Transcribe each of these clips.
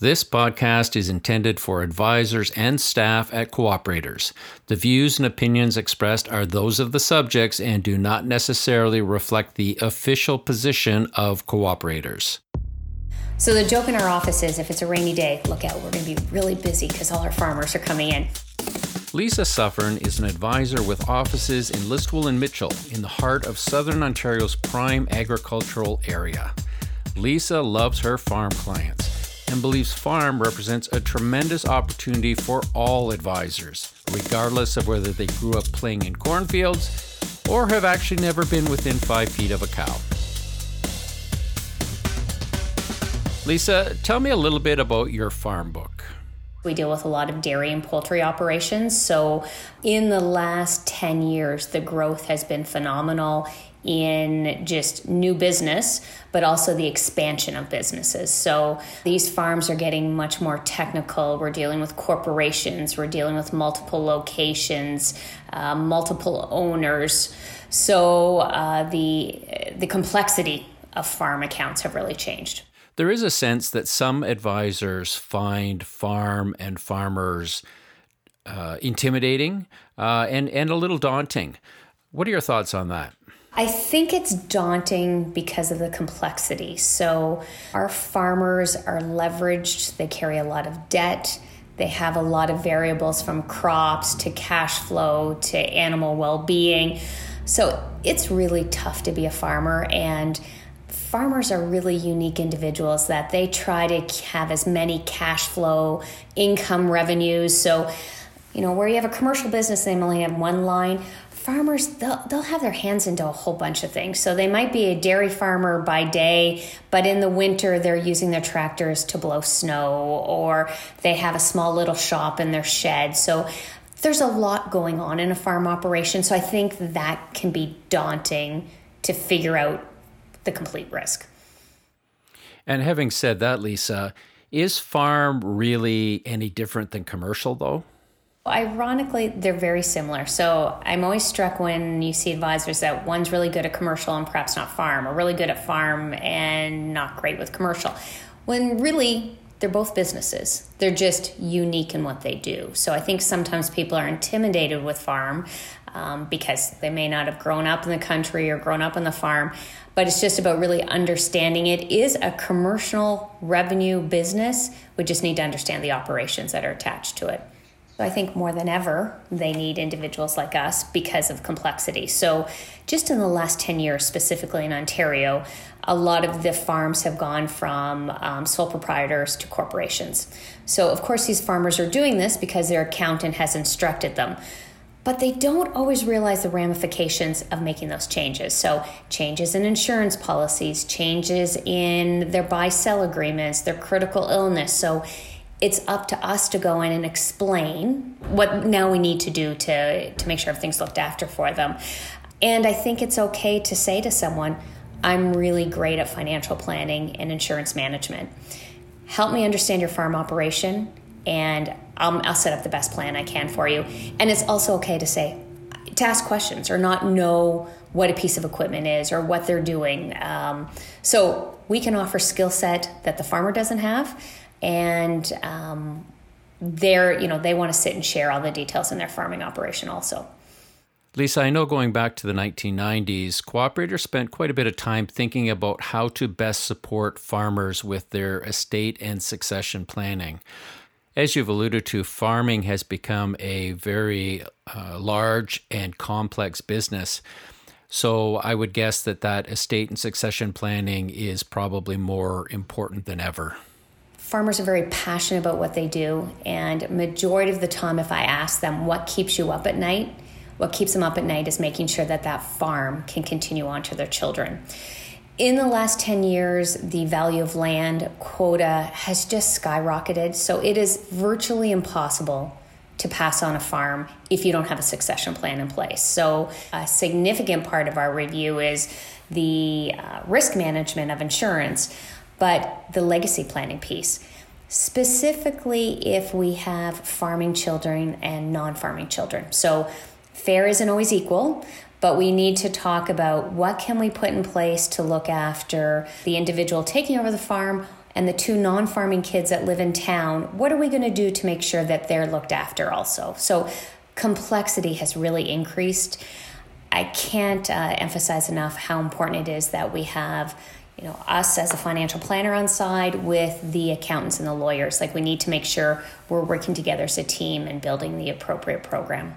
This podcast is intended for advisors and staff at Co-operators. The views and opinions expressed are those of the subjects and do not necessarily reflect the official position of Co-operators. So, the joke in our office is if it's a rainy day, look out, we're going to be really busy because all our farmers are coming in. Lisa Suffern is an advisor with offices in Listowel and Mitchell in the heart of southern Ontario's prime agricultural area. Lisa loves her farm clients and believes farm represents a tremendous opportunity for all advisors, regardless of whether they grew up playing in cornfields or have actually never been within five feet of a cow. Lisa, tell me a little bit about your farm book. We deal with a lot of dairy and poultry operations. So, in the last 10 years, the growth has been phenomenal in just new business, but also the expansion of businesses. So these farms are getting much more technical. We're dealing with corporations, we're dealing with multiple locations, uh, multiple owners. So uh, the the complexity of farm accounts have really changed. There is a sense that some advisors find farm and farmers uh, intimidating uh, and and a little daunting. What are your thoughts on that? I think it's daunting because of the complexity. So, our farmers are leveraged, they carry a lot of debt, they have a lot of variables from crops to cash flow to animal well being. So, it's really tough to be a farmer. And farmers are really unique individuals that they try to have as many cash flow, income revenues. So, you know, where you have a commercial business, they only have one line farmers they'll, they'll have their hands into a whole bunch of things. So they might be a dairy farmer by day but in the winter they're using their tractors to blow snow or they have a small little shop in their shed. So there's a lot going on in a farm operation. So i think that can be daunting to figure out the complete risk and having said that lisa is farm really any different than commercial though Ironically, they're very similar. So I'm always struck when you see advisors that one's really good at commercial and perhaps not farm, or really good at farm and not great with commercial. When really, they're both businesses. They're just unique in what they do. So I think sometimes people are intimidated with farm um, because they may not have grown up in the country or grown up on the farm. But it's just about really understanding it is a commercial revenue business. We just need to understand the operations that are attached to it. I think more than ever, they need individuals like us because of complexity. So, just in the last 10 years, specifically in Ontario, a lot of the farms have gone from um, sole proprietors to corporations. So, of course, these farmers are doing this because their accountant has instructed them. But they don't always realize the ramifications of making those changes. So, changes in insurance policies, changes in their buy sell agreements, their critical illness. So, it's up to us to go in and explain what now we need to do to, to make sure everything's looked after for them. And I think it's okay to say to someone, I'm really great at financial planning and insurance management. Help me understand your farm operation, and I'll, I'll set up the best plan I can for you. And it's also okay to say, to ask questions or not know what a piece of equipment is or what they're doing. Um, so we can offer skill set that the farmer doesn't have and um, they're you know they want to sit and share all the details in their farming operation also. Lisa, I know going back to the 1990s, Co-operators spent quite a bit of time thinking about how to best support farmers with their estate and succession planning. As you've alluded to, farming has become a very uh, large and complex business. So I would guess that that estate and succession planning is probably more important than ever farmers are very passionate about what they do and majority of the time if i ask them what keeps you up at night what keeps them up at night is making sure that that farm can continue on to their children. In the last 10 years the value of land quota has just skyrocketed so it is virtually impossible to pass on a farm if you don't have a succession plan in place. So a significant part of our review is the uh, risk management of insurance but the legacy planning piece. Specifically, if we have farming children and non farming children. So, fair isn't always equal, but we need to talk about what can we put in place to look after the individual taking over the farm and the two non farming kids that live in town, what are we going to do to make sure that they're looked after also? So, complexity has really increased. I can't uh, emphasize enough how important it is that we have you know us as a financial planner on side with the accountants and the lawyers. Like we need to make sure we're working together as a team and building the appropriate program.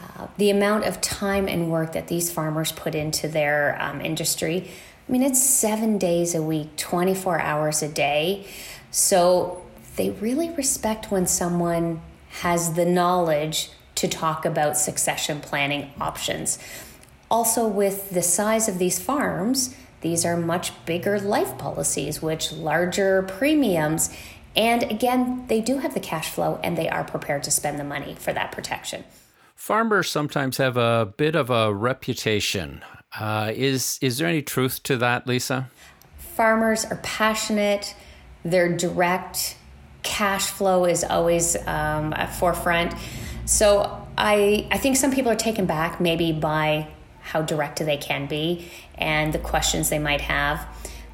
Uh, the amount of time and work that these farmers put into their um, industry i mean it's seven days a week 24 hours a day. So they really respect when someone has the knowledge to talk about succession planning options. Also, with the size of these farms, these are much bigger life policies, which larger premiums. And again, they do have the cash flow and they are prepared to spend the money for that protection. Farmers sometimes have a bit of a reputation. Uh, is is there any truth to that, Lisa? Farmers are passionate. They're direct. Cash flow is always um, at forefront. So I I think some people are taken back maybe by how direct they can be and the questions they might have.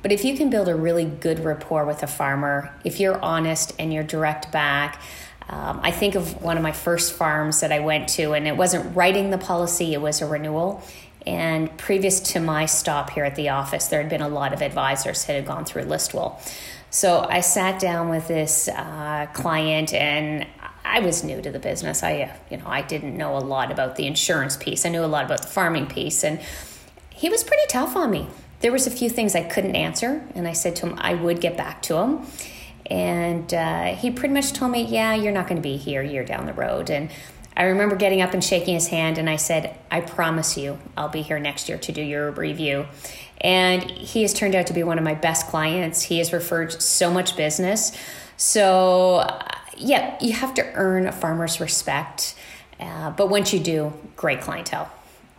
But if you can build a really good rapport with a farmer, if you're honest and you're direct back, um, I think of one of my first farms that I went to, and it wasn't writing the policy, it was a renewal. And previous to my stop here at the office, there had been a lot of advisors that had gone through Listowel. So I sat down with this uh, client and I was new to the business. I, uh, you know, I didn't know a lot about the insurance piece. I knew a lot about the farming piece, and he was pretty tough on me. There was a few things I couldn't answer, and I said to him I would get back to him. And uh, he pretty much told me, "Yeah, you're not going to be here. You're down the road." And I remember getting up and shaking his hand, and I said, "I promise you, I'll be here next year to do your review." And he has turned out to be one of my best clients. He has referred so much business. So yeah, you have to earn a farmer's respect. Uh, but once you do, great clientele.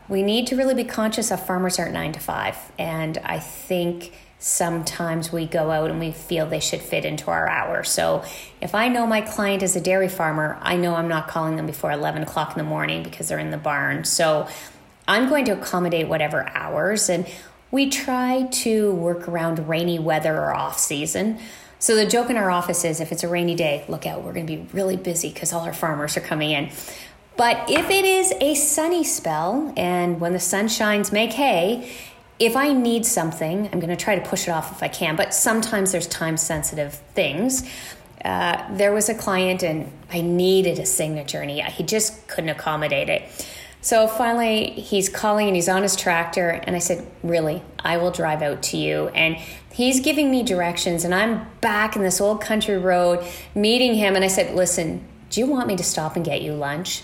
We need to really be conscious of farmers aren't nine to five. And I think sometimes we go out and we feel they should fit into our hour. So if I know my client is a dairy farmer, I know I'm not calling them before 11 o'clock in the morning because they're in the barn. So I'm going to accommodate whatever hours. And we try to work around rainy weather or off season. So the joke in our office is if it's a rainy day, look out, we're going to be really busy because all our farmers are coming in. But if it is a sunny spell and when the sun shines, make hay, if I need something, I'm going to try to push it off if I can, but sometimes there's time sensitive things. Uh, there was a client and I needed a signature and he, he just couldn't accommodate it. So finally, he's calling and he's on his tractor. And I said, Really, I will drive out to you. And he's giving me directions. And I'm back in this old country road meeting him. And I said, Listen, do you want me to stop and get you lunch?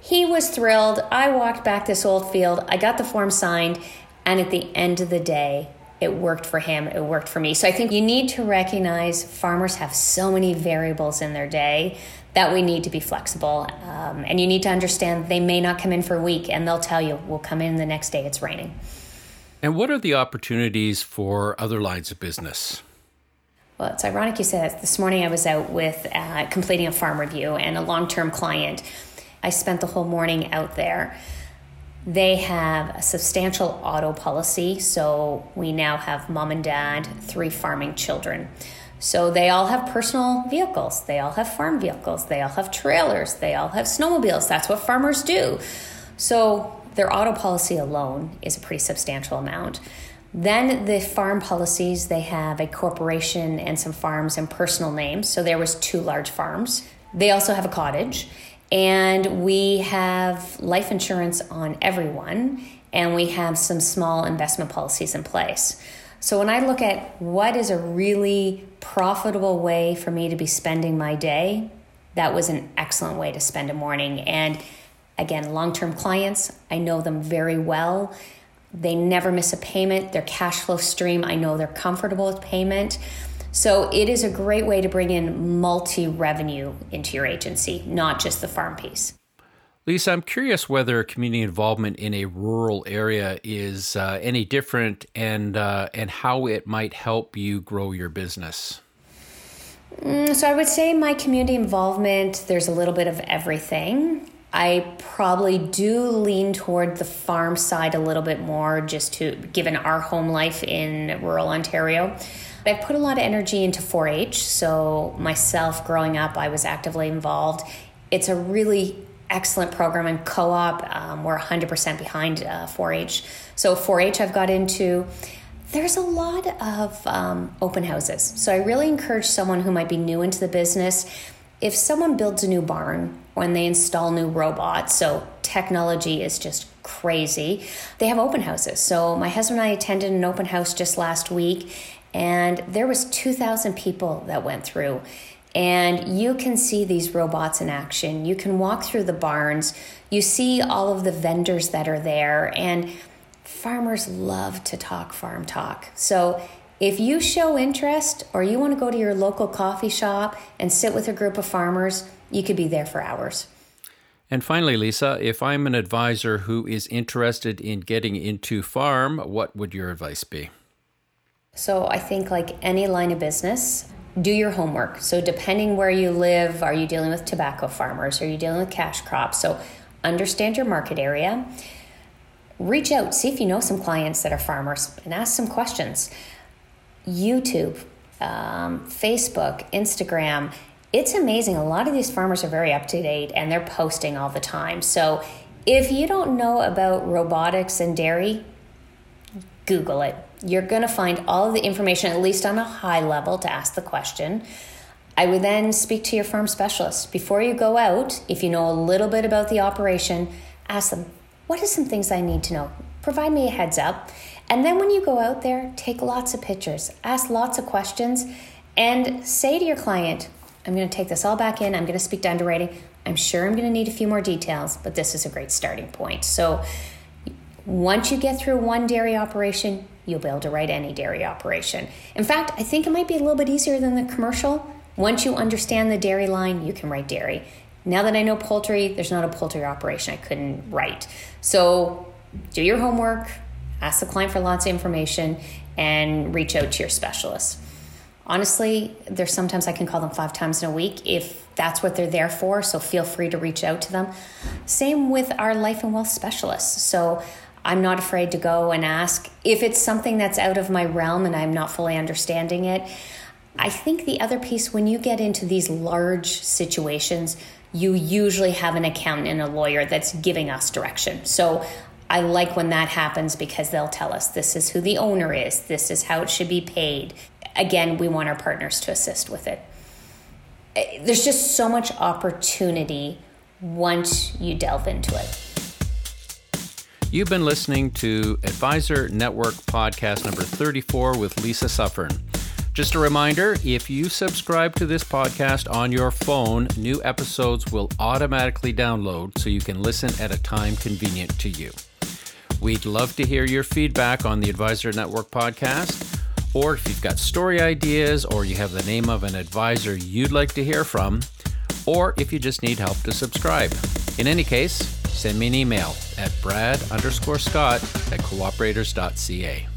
He was thrilled. I walked back this old field. I got the form signed. And at the end of the day, it worked for him, it worked for me. So I think you need to recognize farmers have so many variables in their day that we need to be flexible. Um, and you need to understand they may not come in for a week and they'll tell you, we'll come in the next day, it's raining. And what are the opportunities for other lines of business? Well, it's ironic you said that. This morning I was out with uh, completing a farm review and a long term client. I spent the whole morning out there. They have a substantial auto policy, so we now have mom and dad, three farming children. So they all have personal vehicles, they all have farm vehicles, they all have trailers, they all have snowmobiles. That's what farmers do. So their auto policy alone is a pretty substantial amount. Then the farm policies, they have a corporation and some farms and personal names. So there was two large farms. They also have a cottage and we have life insurance on everyone and we have some small investment policies in place. So when I look at what is a really profitable way for me to be spending my day, that was an excellent way to spend a morning. And again, long term clients, I know them very well. They never miss a payment. Their cash flow stream, I know they're comfortable with payment. So it is a great way to bring in multi revenue into your agency, not just the farm piece. Lisa, I'm curious whether community involvement in a rural area is uh, any different, and uh, and how it might help you grow your business. Mm, so I would say my community involvement. There's a little bit of everything. I probably do lean toward the farm side a little bit more, just to given our home life in rural Ontario. I've put a lot of energy into 4 H. So, myself growing up, I was actively involved. It's a really excellent program and co op. Um, we're 100% behind uh, 4 H. So, 4 H I've got into. There's a lot of um, open houses. So, I really encourage someone who might be new into the business if someone builds a new barn when they install new robots, so technology is just crazy, they have open houses. So my husband and I attended an open house just last week and there was 2000 people that went through and you can see these robots in action. You can walk through the barns. You see all of the vendors that are there and farmers love to talk farm talk. So if you show interest or you want to go to your local coffee shop and sit with a group of farmers, you could be there for hours. And finally, Lisa, if I'm an advisor who is interested in getting into farm, what would your advice be? So, I think, like any line of business, do your homework. So, depending where you live, are you dealing with tobacco farmers? Are you dealing with cash crops? So, understand your market area. Reach out, see if you know some clients that are farmers, and ask some questions. YouTube, um, Facebook, Instagram. It's amazing. A lot of these farmers are very up to date and they're posting all the time. So if you don't know about robotics and dairy, Google it. You're going to find all of the information, at least on a high level, to ask the question. I would then speak to your farm specialist. Before you go out, if you know a little bit about the operation, ask them, what are some things I need to know? Provide me a heads up. And then when you go out there, take lots of pictures, ask lots of questions, and say to your client, I'm going to take this all back in. I'm going to speak to underwriting. I'm sure I'm going to need a few more details, but this is a great starting point. So once you get through one dairy operation, you'll be able to write any dairy operation. In fact, I think it might be a little bit easier than the commercial. Once you understand the dairy line, you can write dairy. Now that I know poultry, there's not a poultry operation I couldn't write. So do your homework, ask the client for lots of information, and reach out to your specialists. Honestly, there's sometimes I can call them five times in a week if that's what they're there for, so feel free to reach out to them. Same with our life and wealth specialists. So I'm not afraid to go and ask if it's something that's out of my realm and I'm not fully understanding it. I think the other piece, when you get into these large situations, you usually have an accountant and a lawyer that's giving us direction. So I like when that happens because they'll tell us this is who the owner is, this is how it should be paid. Again, we want our partners to assist with it. Eh, there's just so much opportunity once you delve into it. You've been listening to Advisor Network Podcast number 34 with Lisa Suffern. Just a reminder if you subscribe to this podcast on your phone, new episodes will automatically download so you can listen at a time convenient to you. We'd love to hear your feedback on the Advisor Network podcast, or if you've got story ideas or you have the name of an advisor you'd like to hear from, or if you just need help to subscribe. In any case, send me an email at brad underscore scott at cooperators.ca.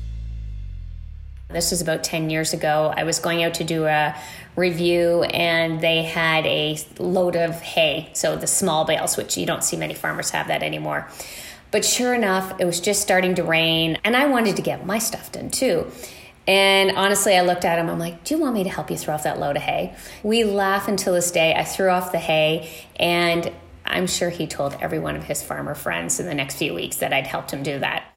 This was about 10 years ago. I was going out to do a review and they had a load of hay, so the small bales, which you don't see many farmers have that anymore. But sure enough, it was just starting to rain, and I wanted to get my stuff done too. And honestly, I looked at him. I'm like, Do you want me to help you throw off that load of hay? We laugh until this day. I threw off the hay, and I'm sure he told every one of his farmer friends in the next few weeks that I'd helped him do that.